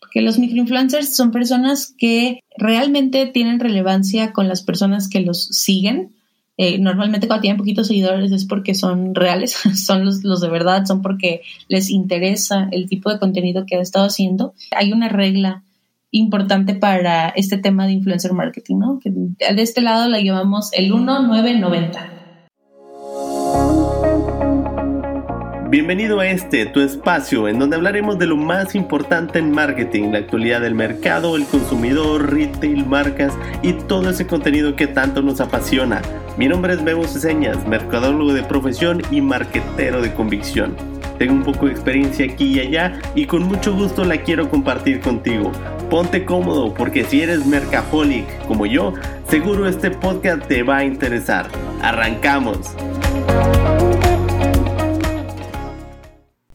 Porque los microinfluencers son personas que realmente tienen relevancia con las personas que los siguen. Eh, normalmente cuando tienen poquitos seguidores es porque son reales, son los, de verdad, son porque les interesa el tipo de contenido que ha estado haciendo. Hay una regla importante para este tema de influencer marketing, ¿no? Que de este lado la llamamos el 1990. Bienvenido a este, tu espacio, en donde hablaremos de lo más importante en marketing, la actualidad del mercado, el consumidor, retail, marcas y todo ese contenido que tanto nos apasiona. Mi nombre es Bebo Ceseñas, mercadólogo de profesión y marquetero de convicción. Tengo un poco de experiencia aquí y allá y con mucho gusto la quiero compartir contigo. Ponte cómodo porque si eres mercaholic como yo, seguro este podcast te va a interesar. Arrancamos.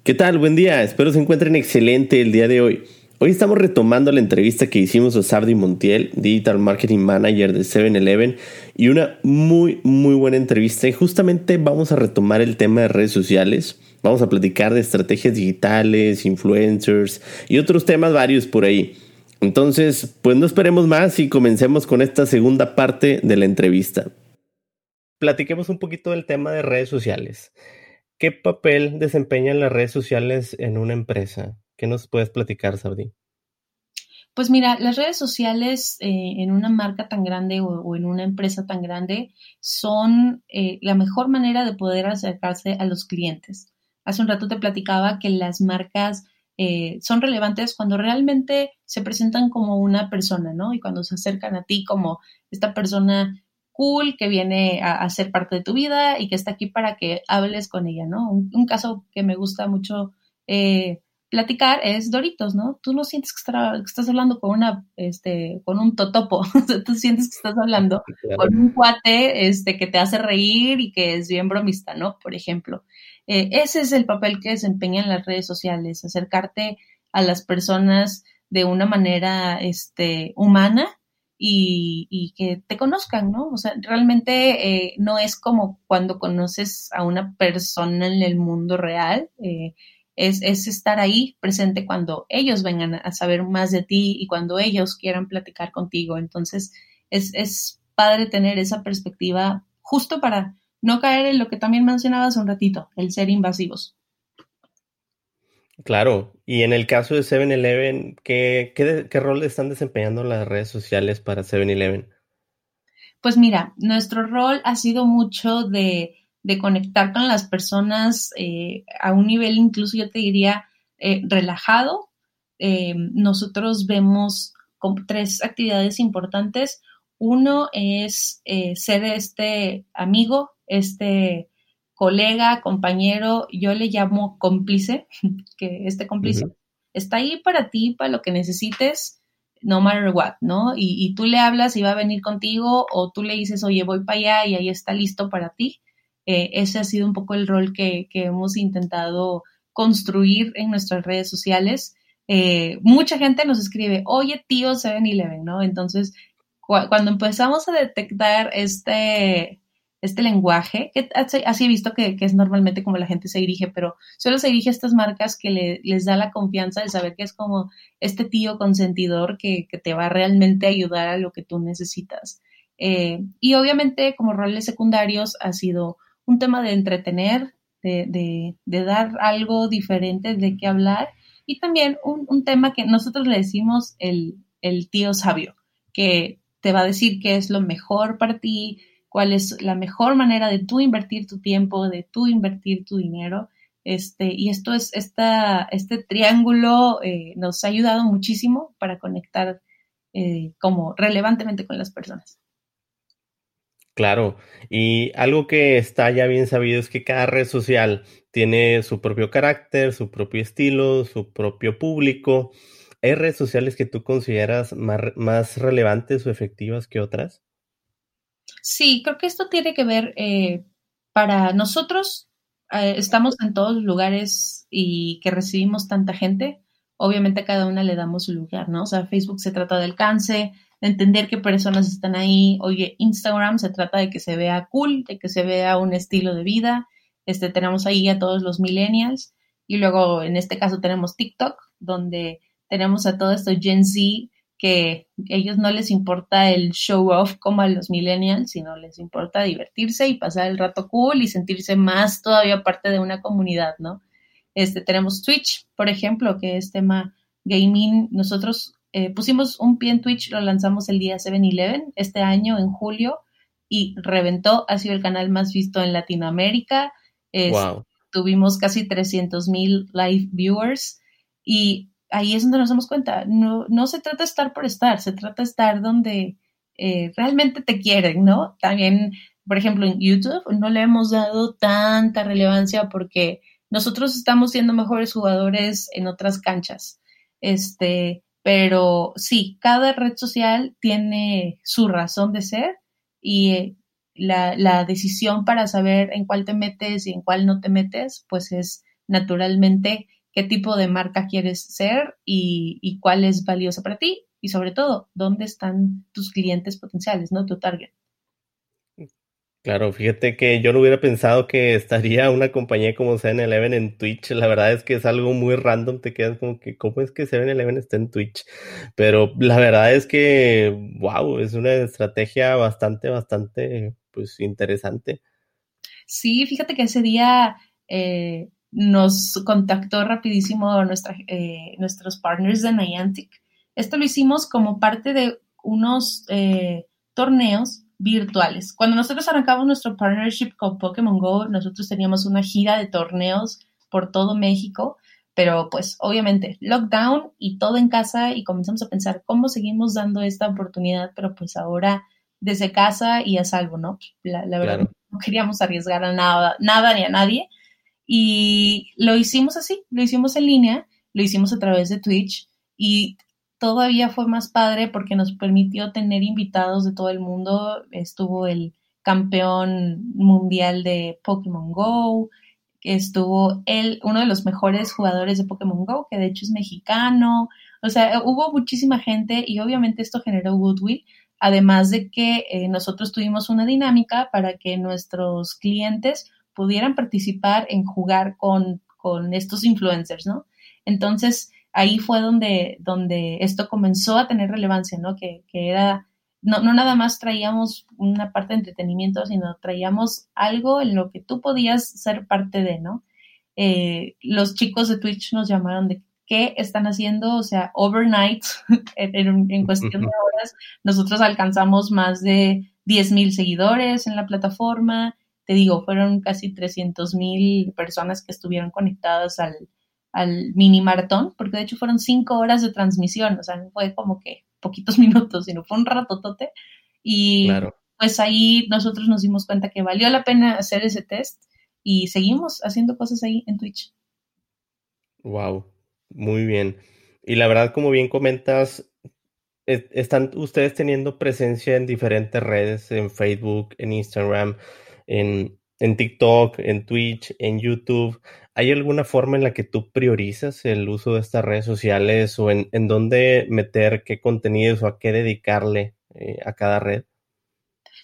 ¿Qué tal? Buen día. Espero se encuentren excelente el día de hoy. Hoy estamos retomando la entrevista que hicimos a Sardi Montiel, Digital Marketing Manager de 7-Eleven, y una muy, muy buena entrevista. Y justamente vamos a retomar el tema de redes sociales. Vamos a platicar de estrategias digitales, influencers y otros temas varios por ahí. Entonces, pues no esperemos más y comencemos con esta segunda parte de la entrevista. Platiquemos un poquito del tema de redes sociales. ¿Qué papel desempeñan las redes sociales en una empresa? ¿Qué nos puedes platicar, Saudi? Pues mira, las redes sociales eh, en una marca tan grande o, en una empresa tan grande son eh, la mejor manera de poder acercarse a los clientes. Hace un rato te platicaba que las marcas eh, son relevantes cuando realmente se presentan como una persona, ¿no? Y cuando se acercan a ti como esta persona cool que viene a, ser parte de tu vida y que está aquí para que hables con ella, ¿no? Un, caso que me gusta mucho eh, platicar es Doritos, ¿no? Tú no sientes que, estás hablando con una, este, con un totopo, tú sientes que estás hablando con un cuate, este, que te hace reír y que es bien bromista, ¿no? Por ejemplo. Eh, ese es el papel que desempeñan las redes sociales, acercarte a las personas de una manera, este, humana y, que te conozcan, ¿no? O sea, realmente eh, no es como cuando conoces a una persona en el mundo real, eh, es, estar ahí presente cuando ellos vengan a saber más de ti y cuando ellos quieran platicar contigo. Entonces, es, es padre tener esa perspectiva justo para no caer en lo que también mencionabas un ratito, el ser invasivos. Claro, y en el caso de 7-Eleven, ¿qué, qué, rol están desempeñando las redes sociales para 7-Eleven? Pues mira, nuestro rol ha sido mucho de, conectar con las personas eh, a un nivel incluso yo te diría eh, relajado. Eh, nosotros vemos tres actividades importantes. Uno es ser este amigo, este colega, compañero, yo le llamo cómplice, que este cómplice está ahí para ti, para lo que necesites, no matter what, ¿no? Y, tú le hablas y va a venir contigo o tú le dices, oye, voy para allá y ahí está listo para ti. Eh, ese ha sido un poco el rol que, hemos intentado construir en nuestras redes sociales. Eh, mucha gente nos escribe, oye, tío 7-Eleven, ¿no? Entonces, cuando empezamos a detectar este, este lenguaje, que así he visto que, es normalmente como la gente se dirige, pero solo se dirige a estas marcas que les da la confianza de saber que es como este tío consentidor que, te va a realmente ayudar a lo que tú necesitas. Eh, y obviamente como roles secundarios ha sido un tema de entretener, de, dar algo diferente de qué hablar y también un, tema que nosotros le decimos el, el tío sabio, que te va a decir qué es lo mejor para ti, cuál es la mejor manera de tú invertir tu tiempo, de tú invertir tu dinero. Este, y esto es, esta, este triángulo eh, nos ha ayudado muchísimo para conectar eh, como relevantemente con las personas. Claro, y algo que está ya bien sabido es que cada red social tiene su propio carácter, su propio estilo, su propio público. ¿Hay redes sociales que tú consideras más, más relevantes o efectivas que otras? Sí, creo que esto tiene que ver, eh, para nosotros, eh, estamos en todos los lugares y que recibimos tanta gente, obviamente a cada una le damos su lugar, ¿no? O sea, Facebook se trata de alcance, de entender qué personas están ahí. Oye, Instagram se trata de que se vea cool, de que se vea un estilo de vida. Este, tenemos ahí a todos los millennials. Y luego, en este caso, tenemos TikTok, donde tenemos a todo esto Gen Z que ellos no les importa el show off como a los millennials, sino les importa divertirse y pasar el rato cool y sentirse más todavía parte de una comunidad, ¿no? Este, tenemos Twitch, por ejemplo, que es tema gaming. Nosotros eh, pusimos un pie en Twitch, lo lanzamos el día 7-Eleven este año, en julio, y reventó. Ha sido el canal más visto en Latinoamérica. Tuvimos casi 300 mil live viewers y ahí es donde nos damos cuenta. No, no se trata de estar por estar, se trata de estar donde eh, realmente te quieren, ¿no? También, por ejemplo, en YouTube no le hemos dado tanta relevancia porque nosotros estamos siendo mejores jugadores en otras canchas. Este, pero sí, cada red social tiene su razón de ser y eh, la, la, decisión para saber en cuál te metes y en cuál no te metes, pues es naturalmente qué tipo de marca quieres ser y, y cuál es valiosa para ti y sobre todo, dónde están tus clientes potenciales, ¿no? Tu target. Claro, fíjate que yo no hubiera pensado que estaría una compañía como 7-Eleven en Twitch. La verdad es que es algo muy random. Te quedas como que, ¿cómo es que 7-Eleven está en Twitch? Pero la verdad es que, wow, es una estrategia bastante, bastante, pues, interesante. Sí, fíjate que ese día eh, nos contactó rapidísimo nuestra, eh, nuestros partners de Niantic. Esto lo hicimos como parte de unos eh, torneos virtuales. Cuando nosotros arrancamos nuestro partnership con Pokémon Go, nosotros teníamos una gira de torneos por todo México, pero pues obviamente lockdown y todo en casa y comenzamos a pensar cómo seguimos dando esta oportunidad, pero pues ahora desde casa y a salvo, ¿no? La, verdad, no queríamos arriesgar a nada, nada ni a nadie. Y lo hicimos así, lo hicimos en línea, lo hicimos a través de Twitch y todavía fue más padre porque nos permitió tener invitados de todo el mundo. Estuvo el campeón mundial de Pokémon Go, estuvo él, uno de los mejores jugadores de Pokémon Go, que de hecho es mexicano. O sea, hubo muchísima gente y obviamente esto generó goodwill, además de que eh, nosotros tuvimos una dinámica para que nuestros clientes pudieran participar en jugar con, con estos influencers, ¿no? Entonces, ahí fue donde, donde esto comenzó a tener relevancia, ¿no? Que, que era, no, no, nada más traíamos una parte de entretenimiento, sino traíamos algo en lo que tú podías ser parte de, ¿no? Eh, los chicos de Twitch nos llamaron de qué están haciendo, o sea, overnight, en, en, cuestión de horas, nosotros alcanzamos más de 10 mil seguidores en la plataforma, te digo, fueron casi 300 mil personas que estuvieron conectadas al, al mini maratón, porque de hecho fueron cinco horas de transmisión, o sea, no fue como que poquitos minutos, sino fue un ratotote. Y pues ahí nosotros nos dimos cuenta que valió la pena hacer ese test y seguimos haciendo cosas ahí en Twitch. Wow, muy bien. Y la verdad, como bien comentas, están ustedes teniendo presencia en diferentes redes, en Facebook, en Instagram, en, en TikTok, en Twitch, en YouTube. ¿Hay alguna forma en la que tú priorizas el uso de estas redes sociales o en, dónde meter qué contenidos o a qué dedicarle eh, a cada red?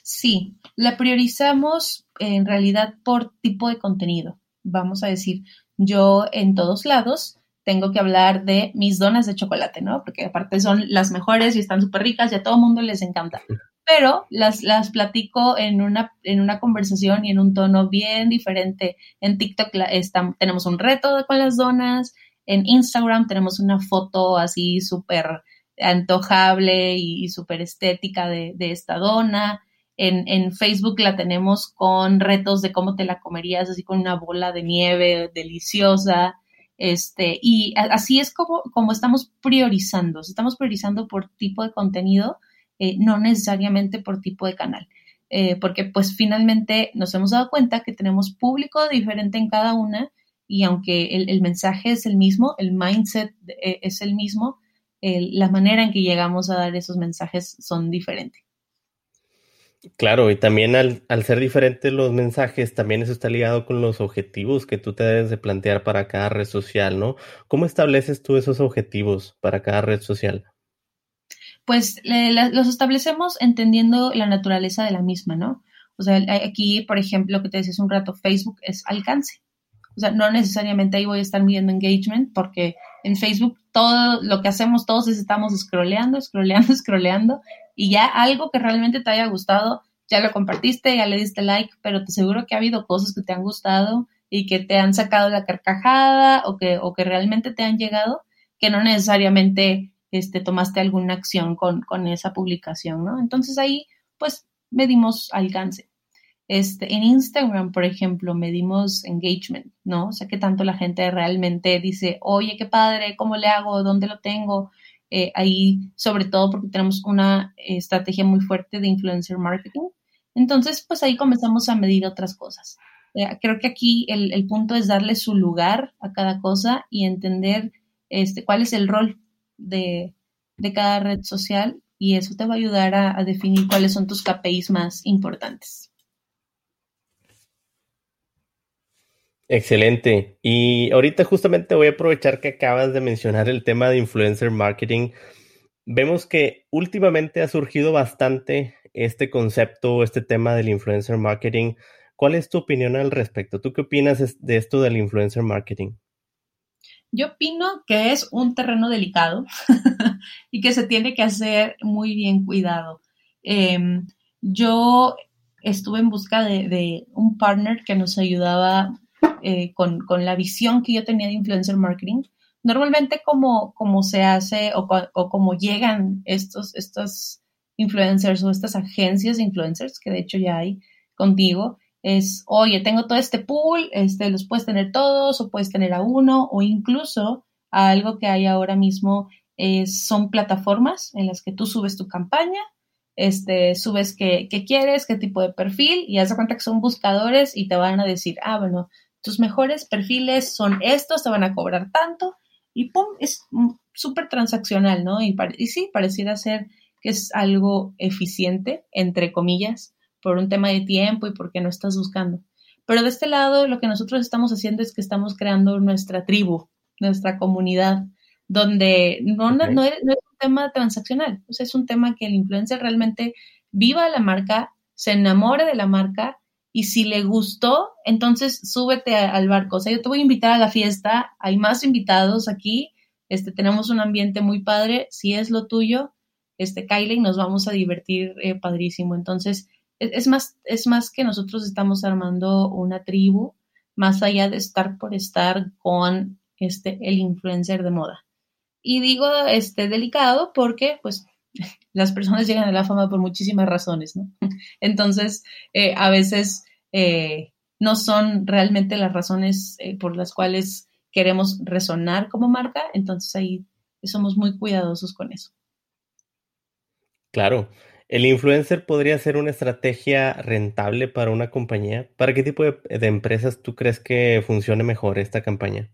Sí, la priorizamos en realidad por tipo de contenido. Vamos a decir, yo en todos lados tengo que hablar de mis donas de chocolate, ¿no? Porque aparte son las mejores y están súper ricas y a todo mundo les encanta. pero las, las platico en una, en una conversación y en un tono bien diferente. En TikTok tenemos un reto con las donas, en Instagram tenemos una foto así súper antojable y, súper estética de, esta dona. En, en, Facebook la tenemos con retos de cómo te la comerías, así con una bola de nieve deliciosa. Este, y así es como, como estamos priorizando. Estamos priorizando por tipo de contenido eh, no necesariamente por tipo de canal. Eh, porque pues finalmente nos hemos dado cuenta que tenemos público diferente en cada una y aunque el, mensaje es el mismo, el mindset eh, es el mismo, la manera en que llegamos a dar esos mensajes son diferentes. Claro, y también al, al, ser diferentes los mensajes, también eso está ligado con los objetivos que tú te debes de plantear para cada red social, ¿no? ¿Cómo estableces tú esos objetivos para cada red social? Pues los establecemos entendiendo la naturaleza de la misma, ¿no? O sea, aquí, por ejemplo, que te decías un rato, Facebook es alcance. O sea, no necesariamente ahí voy a estar midiendo engagement porque en Facebook todo lo que hacemos todos es estamos scrolleando, scrolleando, scrolleando y ya algo que realmente te haya gustado, ya lo compartiste, ya le diste like, pero te seguro que ha habido cosas que te han gustado y que te han sacado la carcajada o que, o que realmente te han llegado, que no necesariamente este, tomaste alguna acción con, con esa publicación, ¿no? Entonces ahí, pues, medimos alcance. Este, en Instagram, por ejemplo, medimos engagement, ¿no? O sea, que tanto la gente realmente dice, oye, qué padre, ¿cómo le hago? ¿Dónde lo tengo? Eh, ahí, sobre todo porque tenemos una estrategia muy fuerte de influencer marketing. Entonces, pues ahí comenzamos a medir otras cosas. Eh, creo que aquí el, el, punto es darle su lugar a cada cosa y entender este, cuál es el rol de, de cada red social y eso te va a ayudar a, a definir cuáles son tus KPIs más importantes. Excelente. Y ahorita justamente voy a aprovechar que acabas de mencionar el tema de influencer marketing. Vemos que últimamente ha surgido bastante este concepto, este tema del influencer marketing. ¿Cuál es tu opinión al respecto? ¿Tú qué opinas de esto del influencer marketing? Yo opino que es un terreno delicado y que se tiene que hacer muy bien cuidado. Em, yo estuve en busca de, un partner que nos ayudaba eh, con, la visión que yo tenía de influencer marketing. Normalmente como, como se hace o, o como llegan estos, estos influencers o estas agencias de influencers, que de hecho ya hay contigo, es, oye, tengo todo este pool, este, los puedes tener todos o puedes tener a uno o incluso algo que hay ahora mismo es, son plataformas en las que tú subes tu campaña, este, subes qué, qué quieres, qué tipo de perfil y haz de cuenta que son buscadores y te van a decir, ah, bueno, tus mejores perfiles son estos, te van a cobrar tanto y pum, es súper transaccional, ¿no? Y, y sí, pareciera ser que es algo eficiente, entre comillas, por un tema de tiempo y porque no estás buscando. Pero de este lado, lo que nosotros estamos haciendo es que estamos creando nuestra tribu, nuestra comunidad, donde no, no, es, un tema transaccional, o sea, es un tema que el influencer realmente viva la marca, se enamore de la marca y si le gustó, entonces súbete al barco. O sea, yo te voy a invitar a la fiesta, hay más invitados aquí, este, tenemos un ambiente muy padre, si es lo tuyo, este, Kylie, nos vamos a divertir eh, padrísimo. Entonces, es, más, es más que nosotros estamos armando una tribu, más allá de estar por estar con este, el influencer de moda. Y digo este delicado porque pues las personas llegan a la fama por muchísimas razones, ¿no? Entonces, eh, a veces eh, no son realmente las razones eh, por las cuales queremos resonar como marca, entonces ahí somos muy cuidadosos con eso. Claro, ¿El influencer podría ser una estrategia rentable para una compañía? ¿Para qué tipo de, empresas tú crees que funcione mejor esta campaña?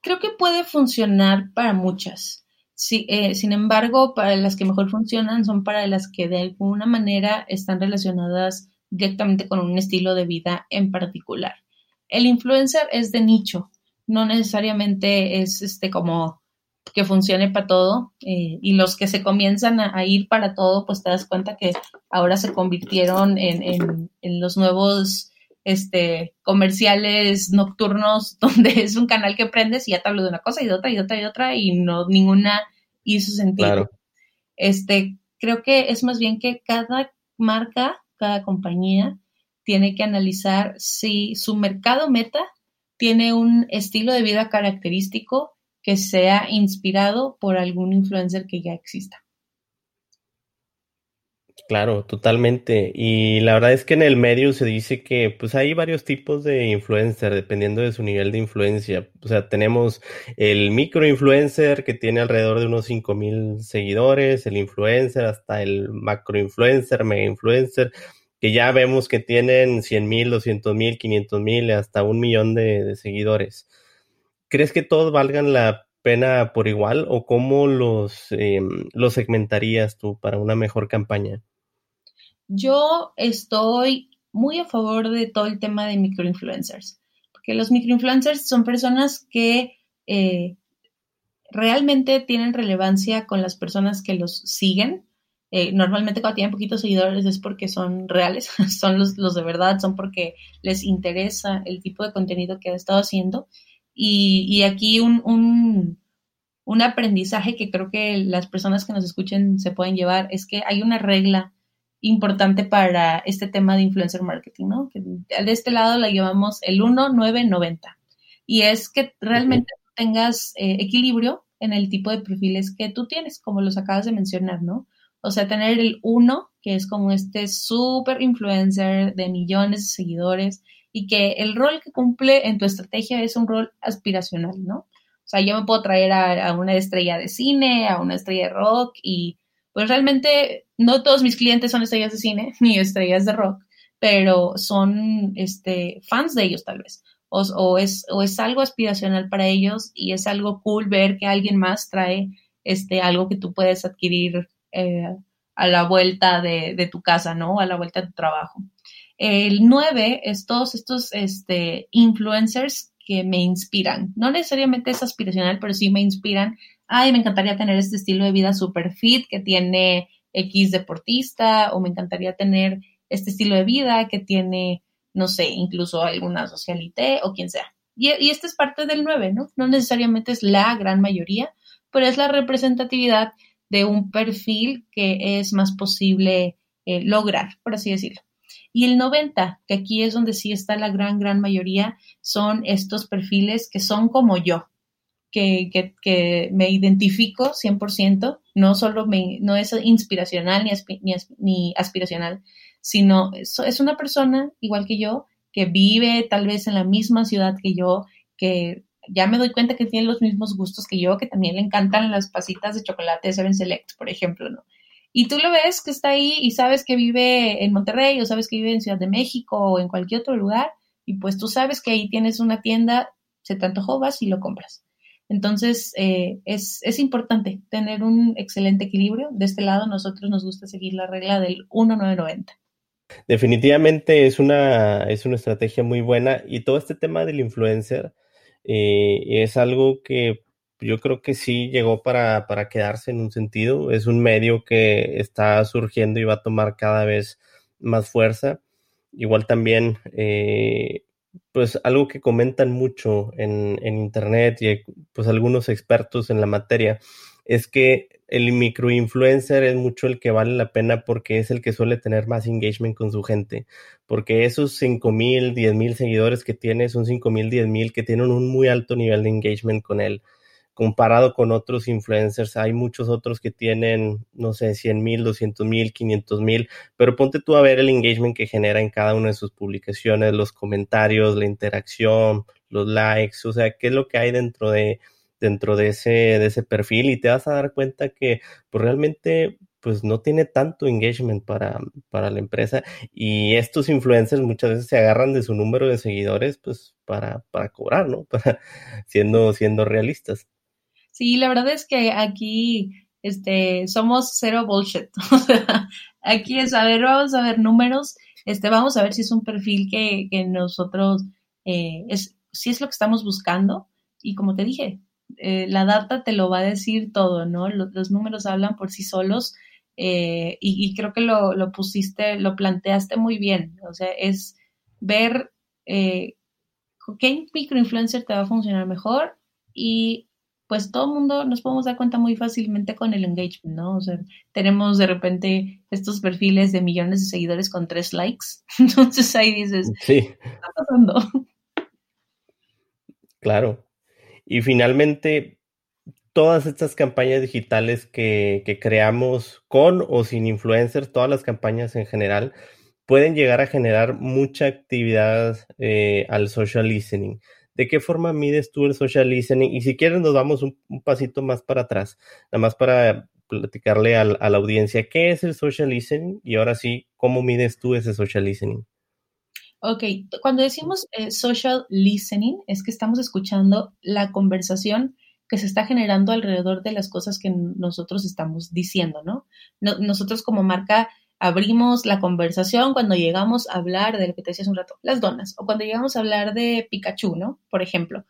Creo que puede funcionar para muchas. Eh, sin embargo, para las que mejor funcionan son para las que de alguna manera están relacionadas directamente con un estilo de vida en particular. El influencer es de nicho, no necesariamente es este como que funcione para todo eh, y los que se comienzan a, ir para todo, pues te das cuenta que ahora se convirtieron en, en, los nuevos este, comerciales nocturnos donde es un canal que prendes y ya te hablo de una cosa y de otra y de otra y de otra y no ninguna hizo sentido. Este, creo que es más bien que cada marca, cada compañía tiene que analizar si su mercado meta tiene un estilo de vida característico que sea inspirado por algún influencer que ya exista. Claro, totalmente. Y la verdad es que en el medio se dice que pues hay varios tipos de influencer dependiendo de su nivel de influencia. O sea, tenemos el micro influencer que tiene alrededor de unos 5000 seguidores, el influencer hasta el macro influencer, mega influencer, que ya vemos que tienen 100 mil, 200 mil, 500 mil, hasta un millón de seguidores. ¿Crees que todos valgan la pena por igual o cómo los, em, los segmentarías tú para una mejor campaña? Yo estoy muy a favor de todo el tema de microinfluencers, porque los microinfluencers son personas que eh, realmente tienen relevancia con las personas que los siguen. Eh, normalmente cuando tienen poquitos seguidores es porque son reales, son los, los de verdad, son porque les interesa el tipo de contenido que han estado haciendo. Y, y aquí un, un, un aprendizaje que creo que las personas que nos escuchen se pueden llevar es que hay una regla importante para este tema de influencer marketing, ¿no? Que de este lado la llevamos el 1-9-90. Y es que realmente tengas eh, equilibrio en el tipo de perfiles que tú tienes, como los acabas de mencionar, ¿no? O sea, tener el 1, que es como este super influencer de millones de seguidores y que el rol que cumple en tu estrategia es un rol aspiracional, ¿no? O sea, yo me puedo traer a, una estrella de cine, a una estrella de rock y pues realmente no todos mis clientes son estrellas de cine ni estrellas de rock, pero son este, fans de ellos tal vez. O, es, o es algo aspiracional para ellos y es algo cool ver que alguien más trae este, algo que tú puedes adquirir eh, a la vuelta de, tu casa, ¿no? A la vuelta de tu trabajo. El 9 es todos estos este, influencers que me inspiran. No necesariamente es aspiracional, pero sí me inspiran ay, me encantaría tener este estilo de vida super fit que tiene X deportista, o me encantaría tener este estilo de vida que tiene, no sé, incluso alguna socialité o quien sea. Y, esta es parte del 9, ¿no? No necesariamente es la gran mayoría, pero es la representatividad de un perfil que es más posible eh, lograr, por así decirlo. Y el 90, que aquí es donde sí está la gran, gran mayoría, son estos perfiles que son como yo, que, me identifico 100%, no solo me, no es inspiracional ni, aspiracional, sino es, es, una persona igual que yo, que vive tal vez en la misma ciudad que yo, que ya me doy cuenta que tiene los mismos gustos que yo, que también le encantan las pasitas de chocolate de Seven Select, por ejemplo, ¿no? Y tú lo ves que está ahí y sabes que vive en Monterrey o sabes que vive en Ciudad de México o en cualquier otro lugar y pues tú sabes que ahí tienes una tienda, se te antojó, vas y lo compras. Entonces, eh, es, es, importante tener un excelente equilibrio. De este lado, nosotros nos gusta seguir la regla del 1-9-90. Definitivamente es una, es una estrategia muy buena y todo este tema del influencer eh, es algo que yo creo que sí llegó para, para, quedarse en un sentido. Es un medio que está surgiendo y va a tomar cada vez más fuerza. Igual también eh, pues algo que comentan mucho en, internet y pues algunos expertos en la materia es que el microinfluencer es mucho el que vale la pena porque es el que suele tener más engagement con su gente. Porque esos 5 mil, 10 mil seguidores que tiene son 5 mil, 10 mil que tienen un muy alto nivel de engagement con él comparado con otros influencers, hay muchos otros que tienen, no sé, 100 mil, 200 mil, 500 mil, pero ponte tú a ver el engagement que genera en cada una de sus publicaciones, los comentarios, la interacción, los likes, o sea, qué es lo que hay dentro de, dentro de ese, de ese perfil y te vas a dar cuenta que pues realmente pues no tiene tanto engagement para, para la empresa y estos influencers muchas veces se agarran de su número de seguidores pues para, para cobrar, ¿no? Para, siendo, siendo realistas. Sí, la verdad es que aquí este, somos cero bullshit. Aquí es, a ver, vamos a ver números, este, vamos a ver si es un perfil que, que nosotros, eh, es, si es lo que estamos buscando. Y como te dije, eh, la data te lo va a decir todo, ¿no? Los, números hablan por sí solos eh, y, y, creo que lo, lo, pusiste, lo planteaste muy bien. O sea, es ver qué microinfluencer te va a funcionar mejor y pues todo el mundo nos podemos dar cuenta muy fácilmente con el engagement, ¿no? O sea, tenemos de repente estos perfiles de millones de seguidores con tres likes. Entonces ahí dices, sí. ¿qué está pasando? Claro. Y finalmente, todas estas campañas digitales que, que creamos con o sin influencers, todas las campañas en general, pueden llegar a generar mucha actividad eh, al social listening. ¿De qué forma mides tú el social listening? Y si quieres nos vamos un, pasito más para atrás, nada más para platicarle a, la audiencia qué es el social listening y ahora sí, ¿cómo mides tú ese social listening? Ok, cuando decimos eh, social listening es que estamos escuchando la conversación que se está generando alrededor de las cosas que nosotros estamos diciendo, ¿no? nosotros como marca abrimos la conversación cuando llegamos a hablar de lo que te decía hace un rato, las donas, o cuando llegamos a hablar de Pikachu, ¿no? Por ejemplo.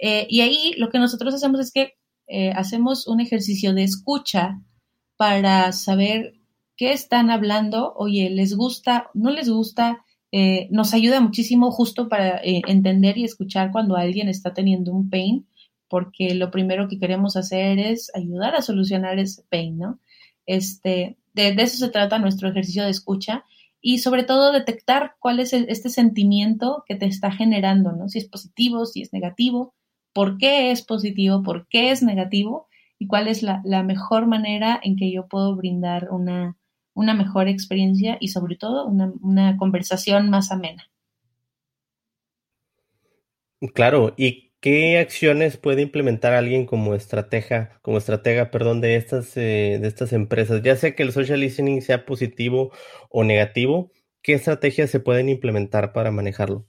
Eh, y ahí lo que nosotros hacemos es que eh, hacemos un ejercicio de escucha para saber qué están hablando, oye, les gusta, no les gusta, eh, nos ayuda muchísimo justo para entender y escuchar cuando alguien está teniendo un pain, porque lo primero que queremos hacer es ayudar a solucionar ese pain, ¿no? Este, de, eso se trata nuestro ejercicio de escucha y sobre todo detectar cuál es este sentimiento que te está generando, ¿no? Si es positivo, si es negativo, por qué es positivo, por qué es negativo y cuál es la, mejor manera en que yo puedo brindar una, una mejor experiencia y sobre todo una, una conversación más amena. Claro, ¿y qué acciones puede implementar alguien como estratega, como estratega, perdón, de estas, eh, de estas empresas? Ya sea que el social listening sea positivo o negativo, ¿qué estrategias se pueden implementar para manejarlo?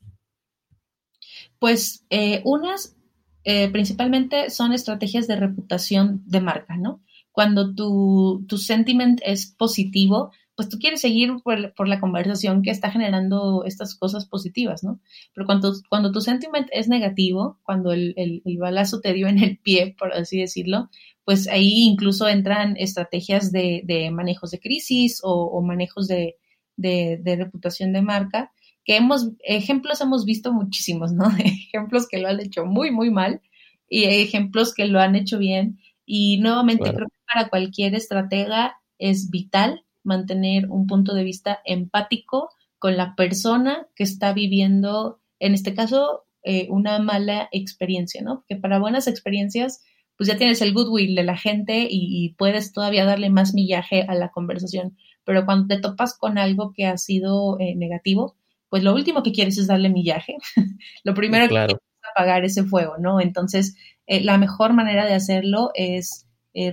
Pues eh, unas eh, principalmente son estrategias de reputación de marca, ¿no? Cuando tu, tu sentiment es positivo, pues tú quieres seguir por, la conversación que está generando estas cosas positivas, ¿no? Pero cuando, cuando tu sentiment es negativo, cuando el, el, balazo te dio en el pie, por así decirlo, pues ahí incluso entran estrategias de, de manejos de crisis o, manejos de, de, de, reputación de marca que hemos, ejemplos hemos visto muchísimos, ¿no? ejemplos que lo han hecho muy, muy mal y ejemplos que lo han hecho bien. Y nuevamente creo que para cualquier estratega es vital mantener un punto de vista empático con la persona que está viviendo, en este caso, eh, una mala experiencia, ¿no? Porque para buenas experiencias, pues ya tienes el goodwill de la gente y puedes todavía darle más millaje a la conversación. Pero cuando te topas con algo que ha sido eh, negativo, pues lo último que quieres es darle millaje. lo primero que quieres es apagar ese fuego, ¿no? Entonces, eh, la mejor manera de hacerlo es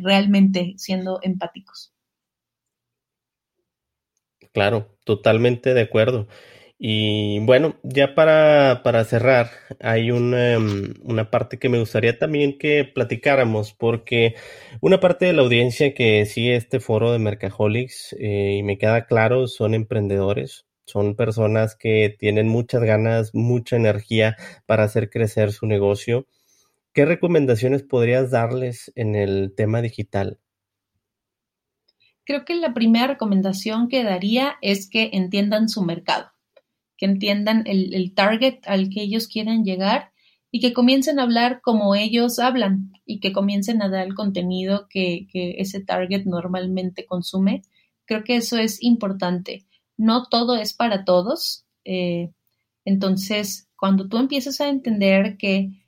realmente siendo empáticos. Claro, totalmente de acuerdo. Y bueno, ya para, para cerrar, hay una, em, una, parte que me gustaría también que platicáramos, porque una parte de la audiencia que sigue este foro de Mercaholics, eh, y me queda claro, son emprendedores, son personas que tienen muchas ganas, mucha energía para hacer crecer su negocio. ¿Qué recomendaciones podrías darles en el tema digital? Creo que la primera recomendación que daría es que entiendan su mercado, que entiendan el, target al que ellos quieren llegar y que comiencen a hablar como ellos hablan y que comiencen a dar el contenido que, ese target normalmente consume. Creo que eso es importante no todo es para todos. Eh, entonces, cuando tú empiezas a entender que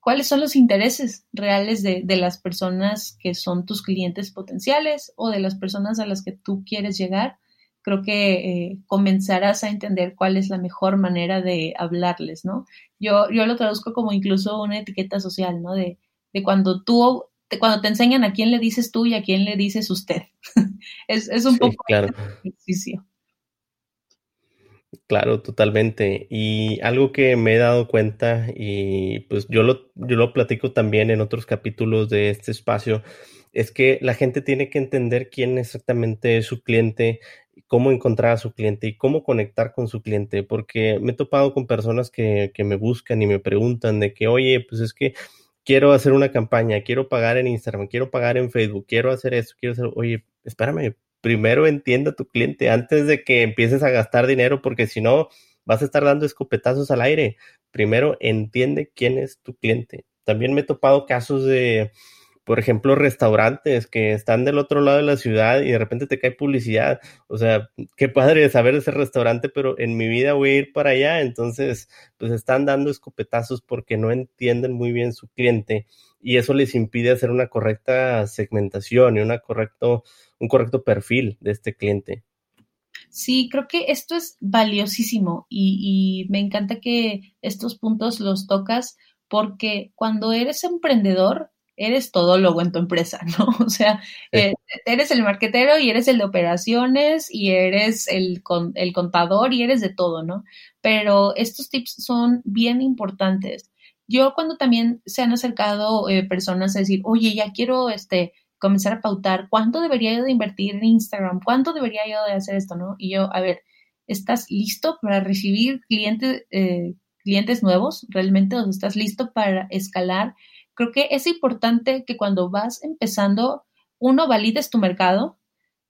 cuáles son los intereses reales de, las personas que son tus clientes potenciales o de las personas a las que tú quieres llegar, creo que eh, comenzarás a entender cuál es la mejor manera de hablarles, ¿no? Yo, yo lo traduzco como incluso una etiqueta social, ¿no? De, de cuando tú, cuando te enseñan a quién le dices tú y a quién le dices usted. es, es un poco claro. ejercicio. Claro, totalmente. Y algo que me he dado cuenta, y pues yo lo, yo lo platico también en otros capítulos de este espacio, es que la gente tiene que entender quién exactamente es su cliente, cómo encontrar a su cliente y cómo conectar con su cliente, porque me he topado con personas que, que me buscan y me preguntan de que, oye, pues es que quiero hacer una campaña, quiero pagar en Instagram, quiero pagar en Facebook, quiero hacer eso, quiero hacer, oye, espérame, primero entienda a tu cliente antes de que empieces a gastar dinero, porque si no, vas a estar dando escopetazos al aire. Primero entiende quién es tu cliente. También me he topado casos de, por ejemplo, restaurantes que están del otro lado de la ciudad y de repente te cae publicidad. O sea, qué padre saber ese restaurante, pero en mi vida voy a ir para allá. Entonces, pues están dando escopetazos porque no entienden muy bien su cliente y eso les impide hacer una correcta segmentación y una correcto un correcto perfil de este cliente. Sí, creo que esto es valiosísimo y, me encanta que estos puntos los tocas porque cuando eres emprendedor, eres todólogo en tu empresa, ¿no? O sea, eh, eres el marquetero y eres el de operaciones y eres el, el contador y eres de todo, ¿no? Pero estos tips son bien importantes. Yo cuando también se han acercado eh, personas a decir, oye, ya quiero este, comenzar a pautar cuánto debería yo de invertir en Instagram, cuánto debería yo de hacer esto, ¿no? Y yo, a ver, ¿estás listo para recibir clientes, eh, clientes nuevos realmente? ¿O estás listo para escalar? Creo que es importante que cuando vas empezando, uno, valides tu mercado,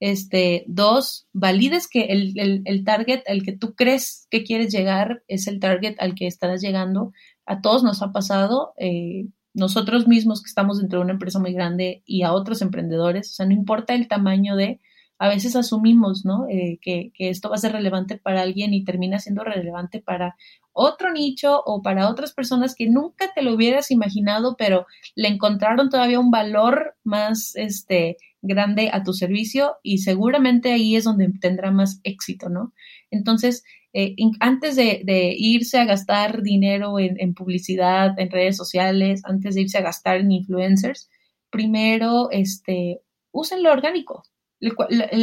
Este, dos, valides que el, el, el target al que tú crees que quieres llegar es el target al que estarás llegando. A todos nos ha pasado. Eh, nosotros mismos que estamos dentro de una empresa muy grande y a otros emprendedores, o sea, no importa el tamaño de, a veces asumimos, ¿no? Eh, que, que, esto va a ser relevante para alguien y termina siendo relevante para otro nicho o para otras personas que nunca te lo hubieras imaginado, pero le encontraron todavía un valor más, este, grande a tu servicio y seguramente ahí es donde tendrá más éxito, ¿no? Entonces, eh, antes de, irse a gastar dinero en, publicidad, en redes sociales, antes de irse a gastar en influencers, primero, este, usen lo orgánico. El,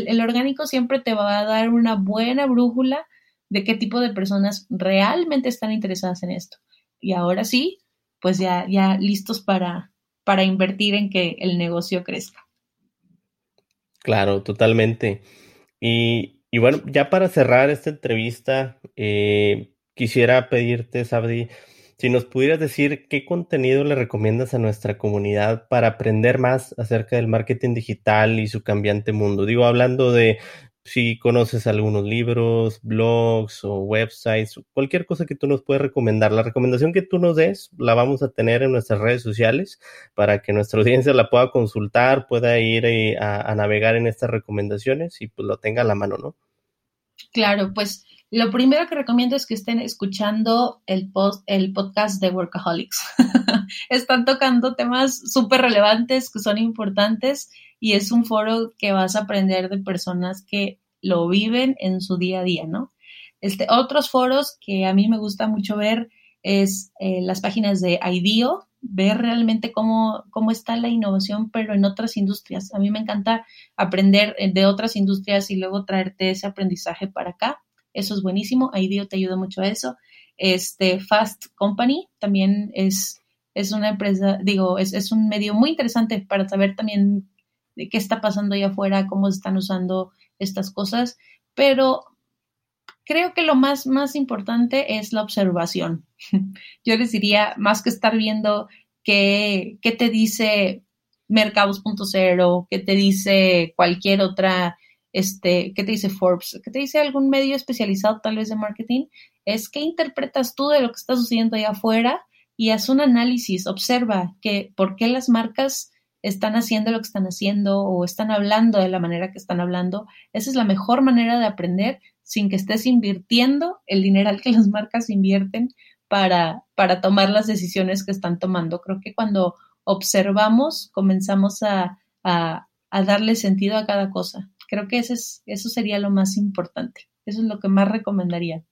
el, orgánico siempre te va a dar una buena brújula de qué tipo de personas realmente están interesadas en esto. Y ahora sí, pues ya, ya listos para, para invertir en que el negocio crezca. Claro, totalmente. Y, y bueno, ya para cerrar esta entrevista, eh, quisiera pedirte, Sabdi, si nos pudieras decir qué contenido le recomiendas a nuestra comunidad para aprender más acerca del marketing digital y su cambiante mundo. Digo, hablando de si conoces algunos libros, blogs o websites, cualquier cosa que tú nos puedas recomendar. La recomendación que tú nos des la vamos a tener en nuestras redes sociales para que nuestra audiencia la pueda consultar, pueda ir eh, a, a, navegar en estas recomendaciones y pues lo tenga a la mano, ¿no? Claro, pues lo primero que recomiendo es que estén escuchando el, podcast de Workaholics. Están tocando temas súper relevantes que son importantes y es un foro que vas a aprender de personas que lo viven en su día a día, ¿no? Este, otros foros que a mí me gusta mucho ver es eh, las páginas de IDEO, ver realmente cómo, cómo está la innovación, pero en otras industrias. A mí me encanta aprender de otras industrias y luego traerte ese aprendizaje para acá. Eso es buenísimo. IDEO te ayuda mucho a eso. Este Fast Company también es, es una empresa, digo, es, es un medio muy interesante para saber también de qué está pasando allá afuera, cómo se están usando estas cosas, pero creo que lo más, más importante es la observación. Yo les diría, más que estar viendo qué, qué te dice Mercados.0, qué te dice cualquier otra, este, qué te dice Forbes, qué te dice algún medio especializado tal vez de marketing, es qué interpretas tú de lo que está sucediendo allá afuera y haz un análisis, observa que por qué las marcas están haciendo lo que están haciendo o están hablando de la manera que están hablando. Esa es la mejor manera de aprender sin que estés invirtiendo el dinero al que las marcas invierten para, para tomar las decisiones que están tomando. Creo que cuando observamos comenzamos a, a darle sentido a cada cosa. Creo que ese es, eso sería lo más importante. Eso es lo que más recomendaría.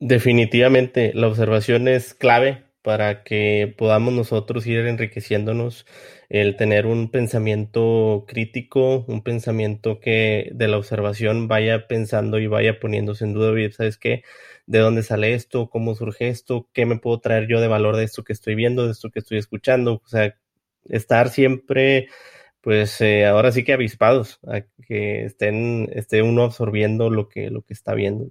Definitivamente, la observación es clave para que podamos nosotros ir enriqueciéndonos, el tener un pensamiento crítico, un pensamiento que de la observación vaya pensando y vaya poniéndose en duda, ¿sabes qué? ¿De dónde sale esto? ¿Cómo surge esto? ¿Qué me puedo traer yo de valor de esto que estoy viendo, de esto que estoy escuchando? O sea, estar siempre, pues eh, ahora sí que avispados, a que estén, esté uno absorbiendo lo que, lo que está viendo.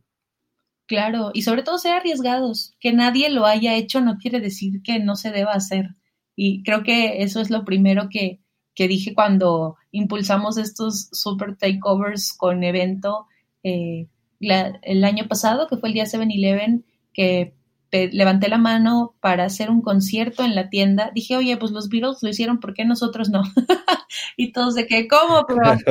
Claro, y sobre todo ser arriesgados. Que nadie lo haya hecho no quiere decir que no se deba hacer. Y creo que eso es lo primero que, que dije cuando impulsamos estos super takeovers con evento eh, el año pasado, que fue el día 7-Eleven, que levanté la mano para hacer un concierto en la tienda. Dije, oye, pues los Beatles lo hicieron, ¿por qué nosotros no? y todos de que, ¿cómo? Pero aquí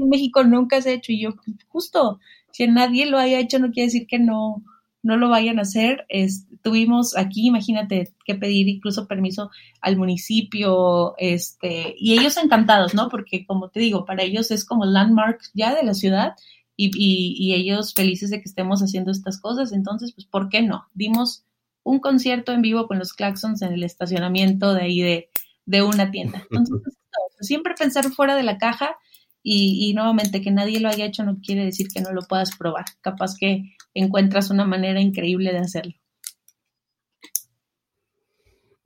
en México nunca se ha hecho. Y yo, justo, que nadie lo haya hecho no quiere decir que no, no lo vayan a hacer. Es, tuvimos aquí, imagínate, que pedir incluso permiso al municipio, este, y ellos encantados, ¿no? Porque como te digo, para ellos es como landmark ya de la ciudad y, y, y ellos felices de que estemos haciendo estas cosas. Entonces, pues, ¿por qué no? Dimos un concierto en vivo con los Claxons en el estacionamiento de ahí de, de una tienda. Entonces, siempre pensar fuera de la caja y, y, nuevamente, que nadie lo haya hecho no quiere decir que no lo puedas probar. Capaz que encuentras una manera increíble de hacerlo.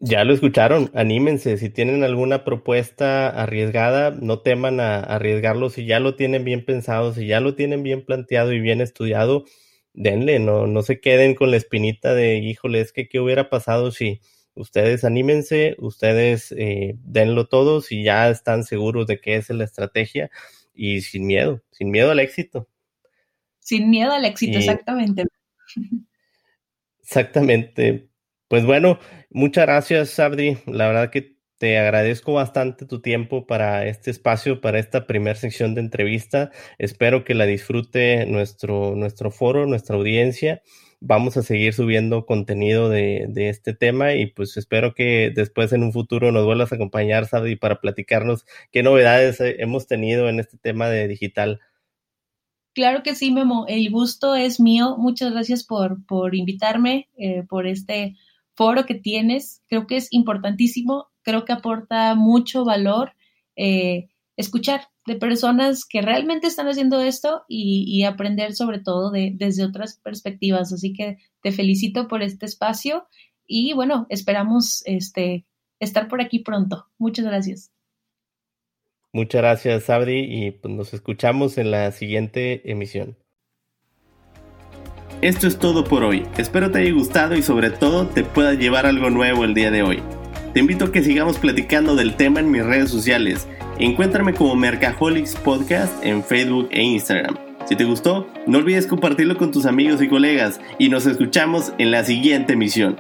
Ya lo escucharon, anímense. Si tienen alguna propuesta arriesgada, no teman a arriesgarlo. Si ya lo tienen bien pensado, si ya lo tienen bien planteado y bien estudiado, denle, no, no se queden con la espinita de, híjole, es que qué hubiera pasado si ustedes anímense, ustedes eh, denlo todo si ya están seguros de que es la estrategia y sin miedo, sin miedo al éxito. Sin miedo al éxito, exactamente. Exactamente. Pues bueno, muchas gracias, Sabri. La verdad que te agradezco bastante tu tiempo para este espacio, para esta primera sección de entrevista. Espero que la disfrute nuestro, nuestro foro, nuestra audiencia. Vamos a seguir subiendo contenido de, de este tema y pues espero que después en un futuro nos vuelvas a acompañar, Sabri, para platicarnos qué novedades hemos tenido en este tema de digital. Claro que sí, Memo. El gusto es mío. Muchas gracias por, por invitarme, eh, por este foro que tienes. Creo que es importantísimo creo que aporta mucho valor eh, escuchar de personas que realmente están haciendo esto y, aprender sobre todo de, desde otras perspectivas. Así que te felicito por este espacio y bueno, esperamos este, estar por aquí pronto. Muchas gracias. Muchas gracias, Sabri, y pues nos escuchamos en la siguiente emisión. Esto es todo por hoy. Espero te haya gustado y sobre todo te pueda llevar algo nuevo el día de hoy. Te invito a que sigamos platicando del tema en mis redes sociales. Encuéntrame como Mercaholics Podcast en Facebook e Instagram. Si te gustó, no olvides compartirlo con tus amigos y colegas y nos escuchamos en la siguiente emisión.